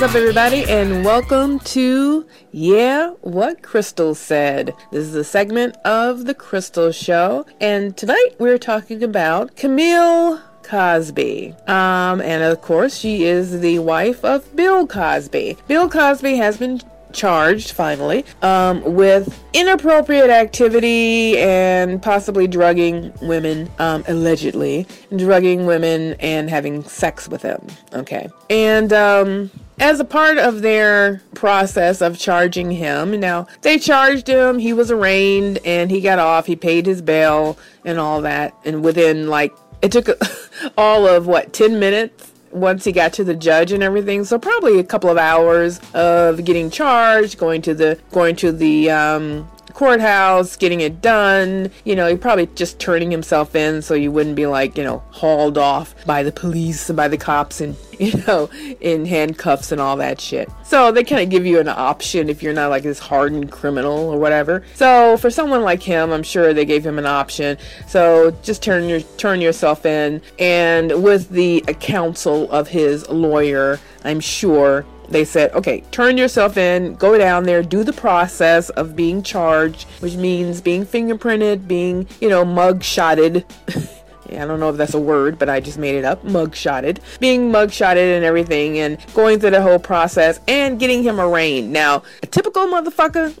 What's up, everybody, and welcome to Yeah, What Crystal Said. This is a segment of The Crystal Show, and tonight we're talking about Camille Cosby. Um, and of course, she is the wife of Bill Cosby. Bill Cosby has been charged finally um, with inappropriate activity and possibly drugging women, um, allegedly drugging women and having sex with them. Okay, and um, as a part of their process of charging him, now they charged him, he was arraigned, and he got off. He paid his bail and all that, and within like it took all of what 10 minutes once he got to the judge and everything. So probably a couple of hours of getting charged, going to the going to the um, courthouse, getting it done. You know, he probably just turning himself in so you wouldn't be like, you know, hauled off by the police and by the cops and, you know, in handcuffs and all that shit. So they kind of give you an option if you're not like this hardened criminal or whatever. So for someone like him, I'm sure they gave him an option. So just turn your turn yourself in and with the counsel of his lawyer, I'm sure they said, okay, turn yourself in, go down there, do the process of being charged, which means being fingerprinted, being, you know, mug shotted. I don't know if that's a word, but I just made it up. Mugshotted. Being mugshotted and everything, and going through the whole process and getting him arraigned. Now, a typical motherfucker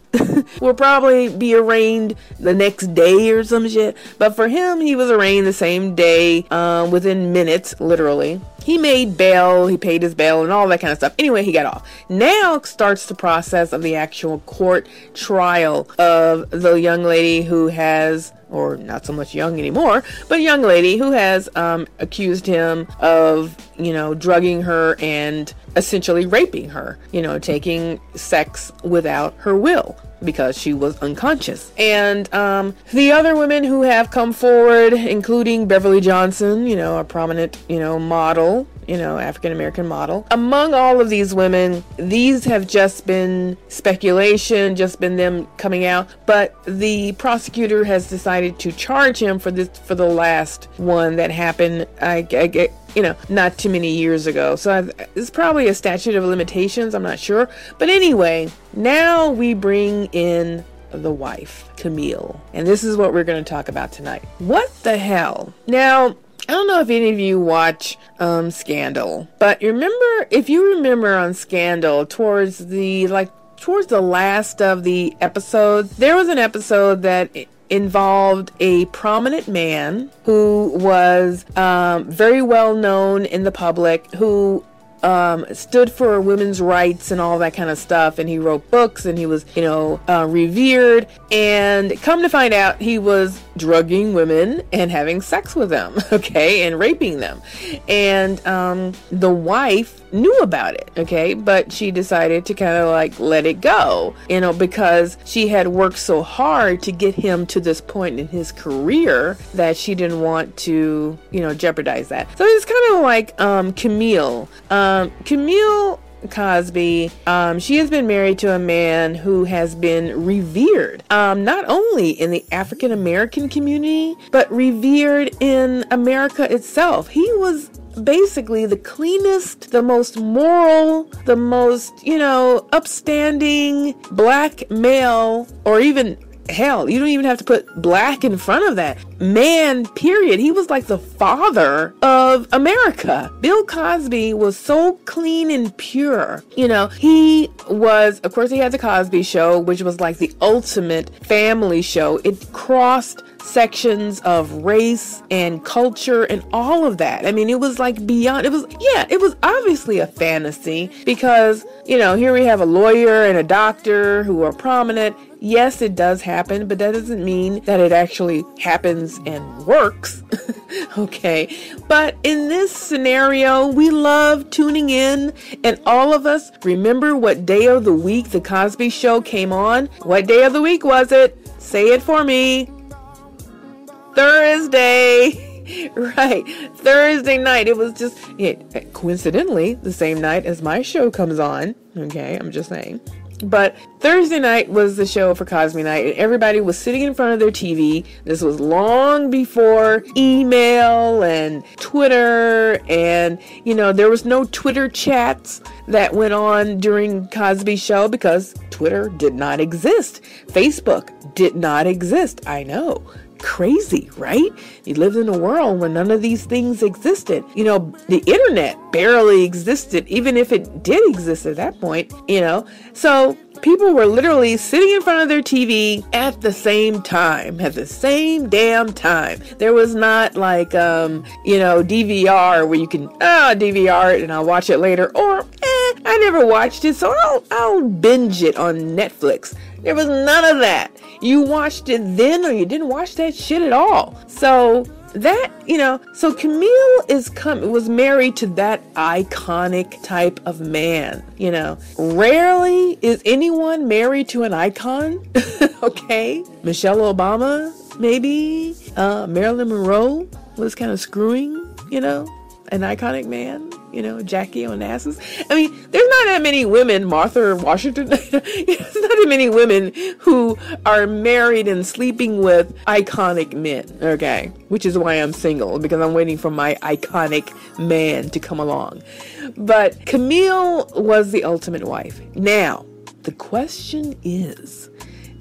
will probably be arraigned the next day or some shit, but for him, he was arraigned the same day, um, within minutes, literally. He made bail, he paid his bail, and all that kind of stuff. Anyway, he got off. Now starts the process of the actual court trial of the young lady who has or not so much young anymore, but young lady who has um, accused him of, you know, drugging her and essentially raping her, you know, taking sex without her will because she was unconscious. And um, the other women who have come forward, including Beverly Johnson, you know, a prominent, you know, model, you know, African American model. Among all of these women, these have just been speculation, just been them coming out. But the prosecutor has decided to charge him for this for the last one that happened. I, I, you know, not too many years ago. So I've, it's probably a statute of limitations. I'm not sure. But anyway, now we bring in the wife, Camille. And this is what we're going to talk about tonight. What the hell? Now, I don't know if any of you watch um, Scandal, but remember, if you remember on Scandal, towards the like towards the last of the episodes, there was an episode that involved a prominent man who was um, very well known in the public, who um, stood for women's rights and all that kind of stuff. And he wrote books and he was, you know, uh, revered. And come to find out, he was drugging women and having sex with them, okay, and raping them. And um, the wife knew about it, okay, but she decided to kind of like let it go, you know, because she had worked so hard to get him to this point in his career that she didn't want to, you know, jeopardize that. So it's kind of like um, Camille. Um, Camille Cosby, um, she has been married to a man who has been revered, um, not only in the African American community, but revered in America itself. He was basically the cleanest, the most moral, the most, you know, upstanding black male, or even hell, you don't even have to put black in front of that. Man, period. He was like the father of America. Bill Cosby was so clean and pure. You know, he was, of course, he had the Cosby Show, which was like the ultimate family show. It crossed sections of race and culture and all of that. I mean, it was like beyond, it was, yeah, it was obviously a fantasy because, you know, here we have a lawyer and a doctor who are prominent yes, it does happen, but that doesn't mean that it actually happens and works. okay. But in this scenario, we love tuning in, and all of us remember what day of the week the Cosby Show came on. What day of the week was it? Say it for me. Thursday. right thursday night it was just it, coincidentally the same night as my show comes on okay i'm just saying But Thursday night was the show for Cosby Night, and everybody was sitting in front of their TV. This was long before email and Twitter, and you know, there was no Twitter chats that went on during Cosby's show because Twitter did not exist. Facebook did not exist. I know crazy, right? You lived in a world where none of these things existed. You know, the internet barely existed, even if it did exist at that point, you know. So people were literally sitting in front of their TV at the same time, at the same damn time. There was not like, um, you know, DVR where you can, ah, oh, DVR it and I'll watch it later, or, eh, I never watched it, so I'll, I'll binge it on Netflix. There was none of that. You watched it then or you didn't watch that shit at all. So that you know so camille is come was married to that iconic type of man you know rarely is anyone married to an icon okay michelle obama maybe uh marilyn monroe was kind of screwing you know an iconic man you know, Jackie Onassis. I mean, there's not that many women, Martha Washington, there's not that many women who are married and sleeping with iconic men, okay? Which is why I'm single, because I'm waiting for my iconic man to come along. But Camille was the ultimate wife. Now, the question is,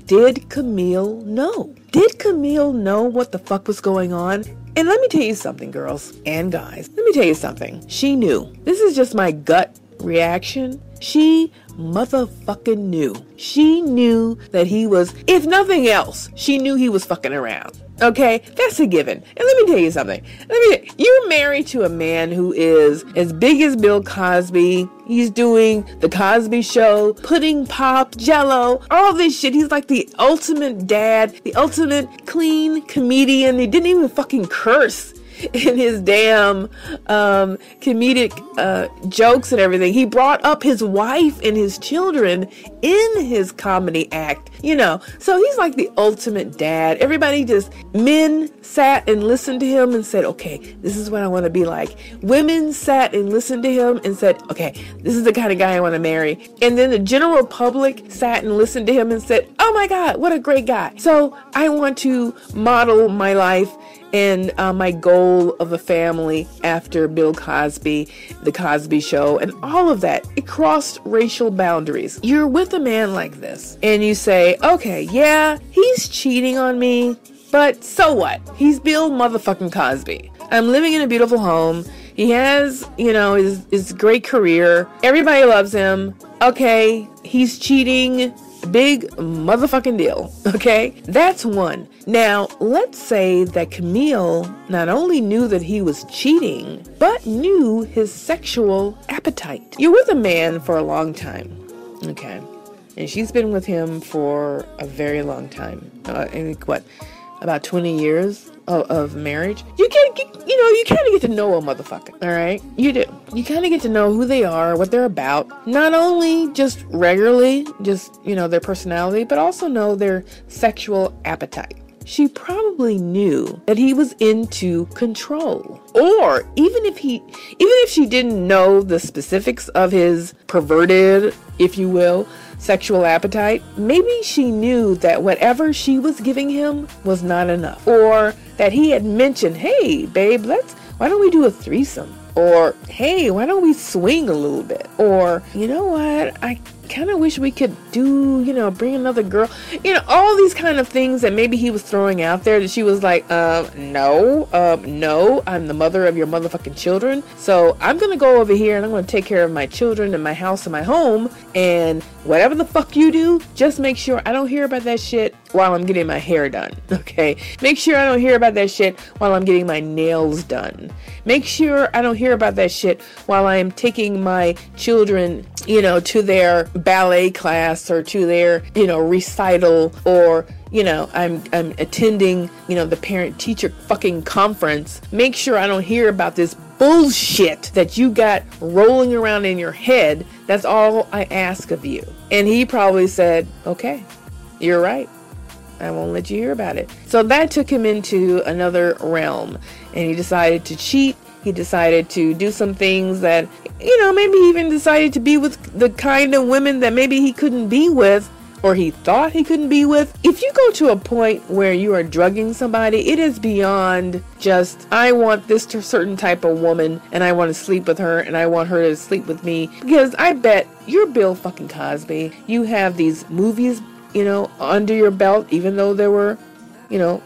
did Camille know? Did Camille know what the fuck was going on? And let me tell you something, girls and guys. Let me tell you something. She knew. This is just my gut reaction. She motherfucking knew. She knew that he was, if nothing else, she knew he was fucking around. Okay, that's a given. And let me tell you something. Let me you're married to a man who is as big as Bill Cosby. He's doing the Cosby show, pudding pop, jello, all this shit. He's like the ultimate dad, the ultimate clean comedian. He didn't even fucking curse in his damn um, comedic uh, jokes and everything. He brought up his wife and his children in his comedy act, you know. So he's like the ultimate dad. Everybody just, men sat and listened to him and said, okay, this is what I want to be like. Women sat and listened to him and said, okay, this is the kind of guy I want to marry. And then the general public sat and listened to him and said, oh my God, what a great guy. So I want to model my life and uh, my goal of a family after Bill Cosby, The Cosby Show, and all of that. It crossed racial boundaries. You're with a man like this, and you say, okay, yeah, he's cheating on me, but so what? He's Bill motherfucking Cosby. I'm living in a beautiful home. He has, you know, his, his great career. Everybody loves him. Okay, he's cheating Big motherfucking deal, okay? That's one. Now, let's say that Camille not only knew that he was cheating, but knew his sexual appetite. You're with a man for a long time, okay? And she's been with him for a very long time. Uh, what, about 20 years? of, of marriage, you can't, you know you kind of get to know a motherfucker. All right, you do. You kind of get to know who they are, what they're about. Not only just regularly, just you know their personality, but also know their sexual appetite she probably knew that he was into control. Or even if he even if she didn't know the specifics of his perverted, if you will, sexual appetite, maybe she knew that whatever she was giving him was not enough. Or that he had mentioned, hey, babe, let's, why don't we do a threesome? Or, hey, why don't we swing a little bit? Or, you know what, I kind of wish we could do, you know, bring another girl. You know, all these kind of things that maybe he was throwing out there that she was like, um, no, um, no, I'm the mother of your motherfucking children. So I'm going to go over here and I'm going to take care of my children and my house and my home. And whatever the fuck you do, just make sure I don't hear about that shit while I'm getting my hair done. Okay. Make sure I don't hear about that shit while I'm getting my nails done. Make sure I don't hear about that shit while I am taking my children, you know, to their ballet class or to their, you know, recital or you know, I'm I'm attending, you know, the parent teacher fucking conference. Make sure I don't hear about this bullshit that you got rolling around in your head. That's all I ask of you. And he probably said, "Okay, you're right. I won't let you hear about it." So that took him into another realm, and he decided to cheat He decided to do some things that, you know, maybe even decided to be with the kind of women that maybe he couldn't be with or he thought he couldn't be with. If you go to a point where you are drugging somebody, it is beyond just, I want this certain type of woman and I want to sleep with her and I want her to sleep with me. Because I bet you're Bill fucking Cosby. You have these movies, you know, under your belt, even though there were, you know,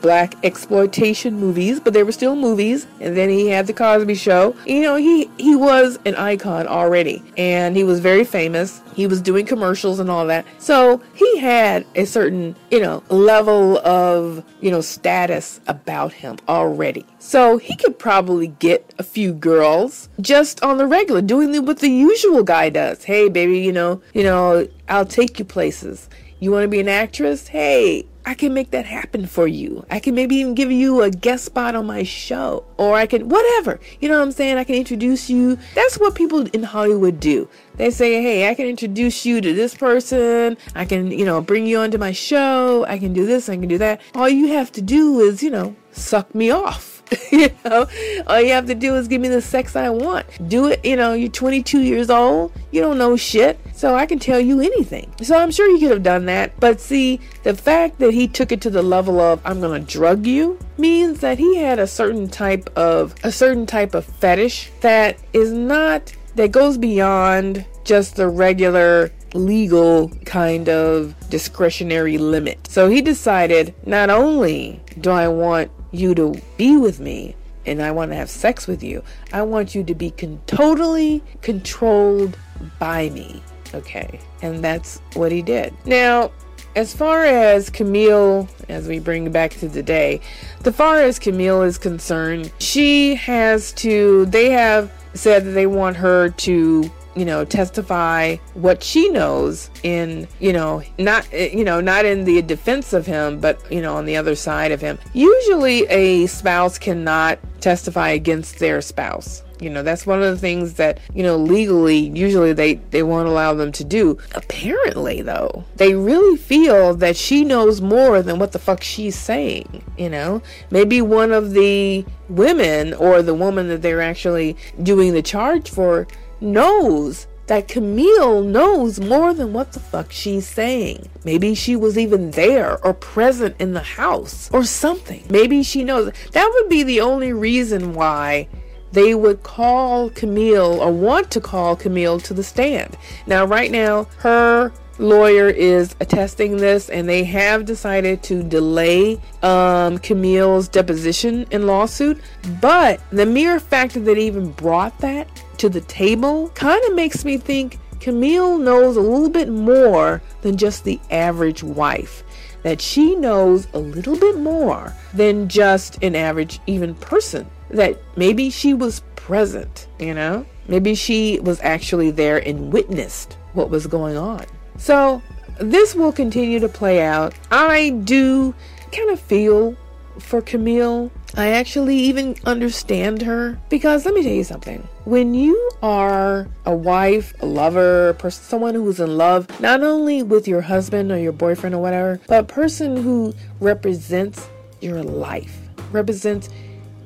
black exploitation movies, but they were still movies. And then he had the Cosby Show. You know, he he was an icon already, and he was very famous. He was doing commercials and all that. So he had a certain, you know, level of, you know, status about him already. So he could probably get a few girls just on the regular, doing what the usual guy does. Hey, baby, you know, you know, I'll take you places. You want to be an actress? Hey, I can make that happen for you. I can maybe even give you a guest spot on my show. Or I can, whatever. You know what I'm saying? I can introduce you. That's what people in Hollywood do. They say, hey, I can introduce you to this person. I can, you know, bring you onto my show. I can do this. I can do that. All you have to do is, you know, suck me off. you know, all you have to do is give me the sex I want. Do it, you know, you're 22 years old, you don't know shit, so I can tell you anything. So I'm sure he could have done that. But see, the fact that he took it to the level of I'm gonna drug you means that he had a certain type of a certain type of fetish that is not that goes beyond just the regular legal kind of discretionary limit. So he decided not only do I want you to be with me and I want to have sex with you. I want you to be con- totally controlled by me. Okay. And that's what he did. Now, as far as Camille, as we bring back to today, the far as Camille is concerned, she has to, they have said that they want her to you know testify what she knows in you know not you know not in the defense of him but you know on the other side of him. Usually a spouse cannot testify against their spouse. You know that's one of the things that you know legally usually they they won't allow them to do. Apparently though they really feel that she knows more than what the fuck she's saying you know? Maybe one of the women or the woman that they're actually doing the charge for knows that Camille knows more than what the fuck she's saying. Maybe she was even there or present in the house or something. Maybe she knows. That would be the only reason why they would call Camille or want to call Camille to the stand. Now, right now, her lawyer is attesting this, and they have decided to delay um, Camille's deposition and lawsuit. But the mere fact that they even brought that to the table kind of makes me think Camille knows a little bit more than just the average wife. That she knows a little bit more than just an average, even person. That maybe she was present, you know? Maybe she was actually there and witnessed what was going on. So, this will continue to play out. I do kind of feel for Camille. I actually even understand her because let me tell you something. When you are a wife, a lover, person, someone who is in love, not only with your husband or your boyfriend or whatever, but a person who represents your life, represents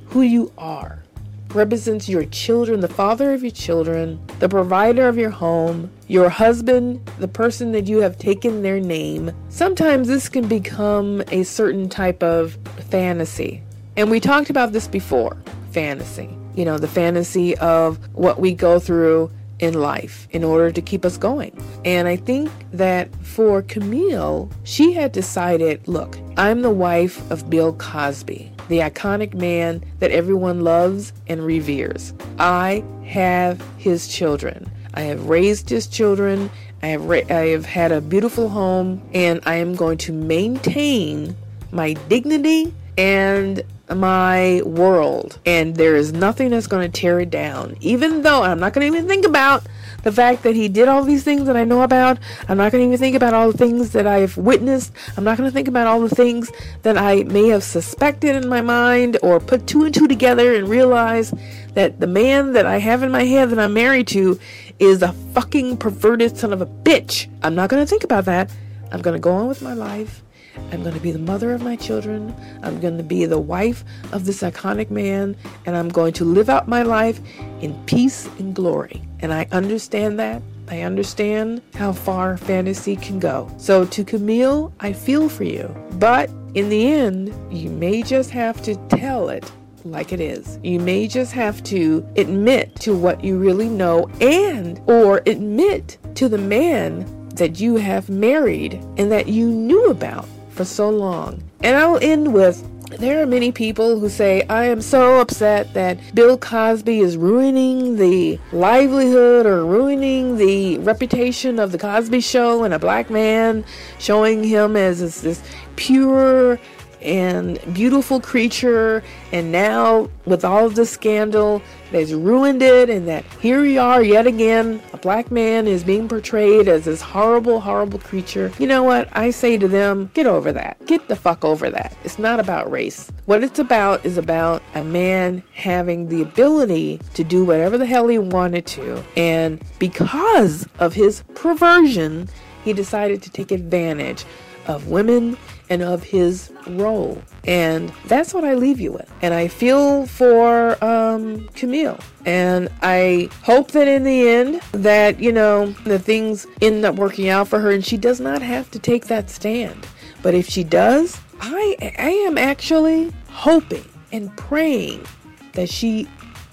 who you are, represents your children, the father of your children, the provider of your home, your husband, the person that you have taken their name. Sometimes this can become a certain type of fantasy. And we talked about this before fantasy. You know, the fantasy of what we go through in life in order to keep us going. And I think that for Camille, she had decided look, I'm the wife of Bill Cosby the iconic man that everyone loves and reveres. I have his children. I have raised his children. I have ra- I have had a beautiful home and I am going to maintain my dignity and my world and there is nothing that's going to tear it down even though I'm not going to even think about the fact that he did all these things that I know about. I'm not going to even think about all the things that I've witnessed. I'm not going to think about all the things that I may have suspected in my mind or put two and two together and realize that the man that I have in my head that I'm married to is a fucking perverted son of a bitch. I'm not going to think about that. I'm going to go on with my life. I'm going to be the mother of my children. I'm going to be the wife of this iconic man. And I'm going to live out my life in peace and glory. And I understand that. I understand how far fantasy can go. So, to Camille, I feel for you. But in the end, you may just have to tell it like it is. You may just have to admit to what you really know and or admit to the man that you have married and that you knew about for so long. And I'll end with there are many people who say, I am so upset that Bill Cosby is ruining the livelihood or ruining the reputation of the Cosby Show and a black man, showing him as this, this pure and beautiful creature and now with all of the scandal that's ruined it and that here we are yet again. A black man is being portrayed as this horrible horrible creature. You know what? I say to them get over that. Get the fuck over that. It's not about race. What it's about is about a man having the ability to do whatever the hell he wanted to. And because of his perversion he decided to take advantage of women and of his role. And that's what I leave you with. And I feel for um, Camille. And I hope that in the end that, you know, the things end up working out for her and she does not have to take that stand. But if she does, I I am actually hoping and praying that she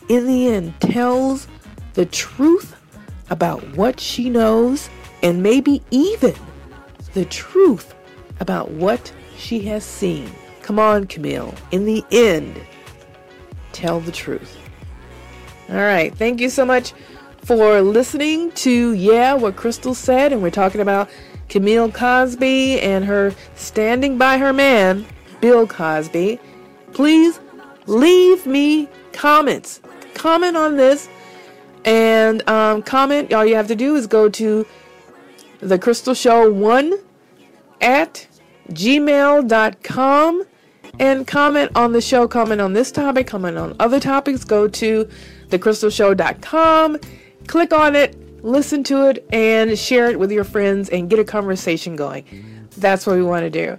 in the end tells the truth about what she knows and maybe even the truth about what she has seen. Come on, Camille. In the end, tell the truth. All right. Thank you so much for listening to Yeah, What Crystal Said. And we're talking about Camille Cosby and her standing by her man, Bill Cosby. Please leave me comments. Comment on this and um, comment. All you have to do is go to the Crystal Show 1 at gmail.com and comment on the show, comment on this topic, comment on other topics. Go to thecrystalshow.com, click on it, listen to it, and share it with your friends and get a conversation going. That's what we want to do.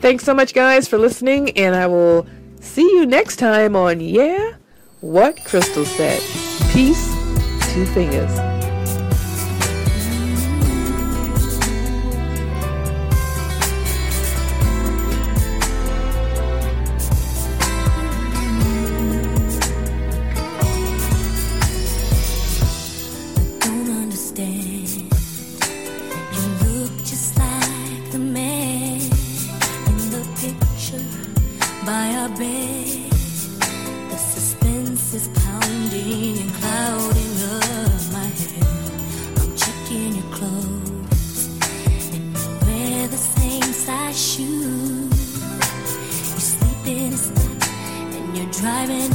Thanks so much, guys, for listening, and I will see you next time on Yeah, What Crystal Said. Peace, two fingers. by our bed. The suspense is pounding and clouding up my head. I'm checking your clothes and you wear the same size shoes. You're sleeping and you're driving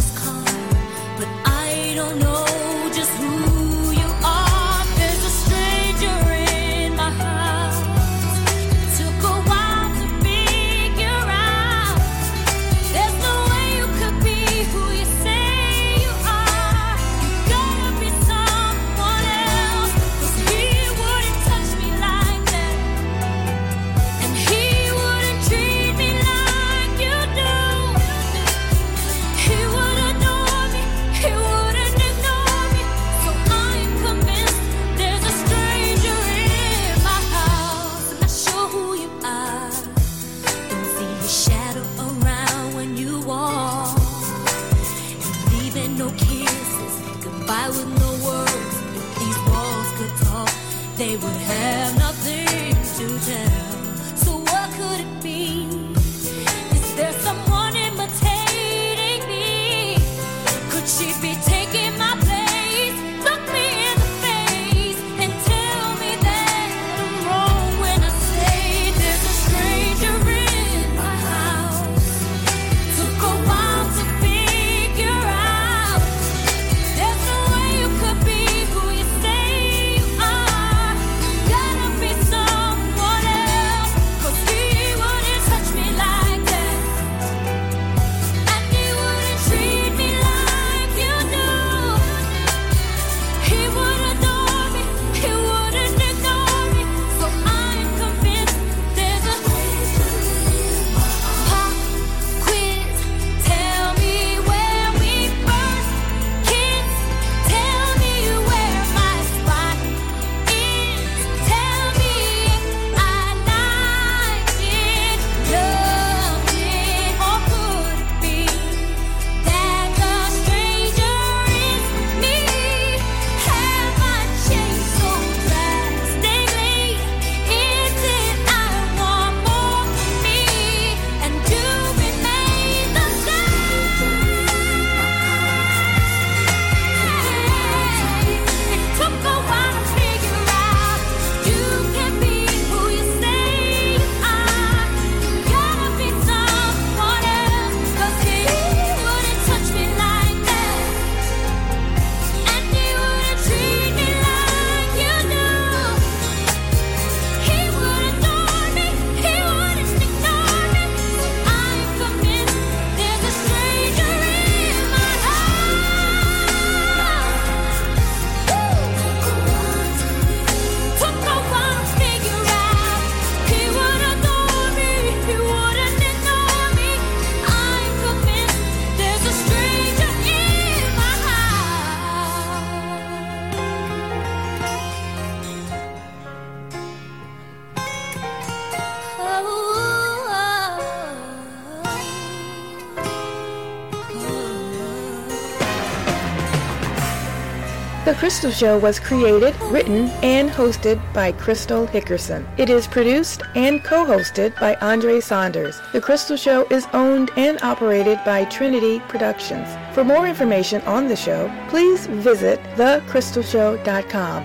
The Crystal Show was created, written, and hosted by Crystal Hickerson. It is produced and co-hosted by Andre Saunders. The Crystal Show is owned and operated by Trinity Productions. For more information on the show, please visit thecrystalshow.com.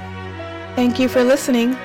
Thank you for listening.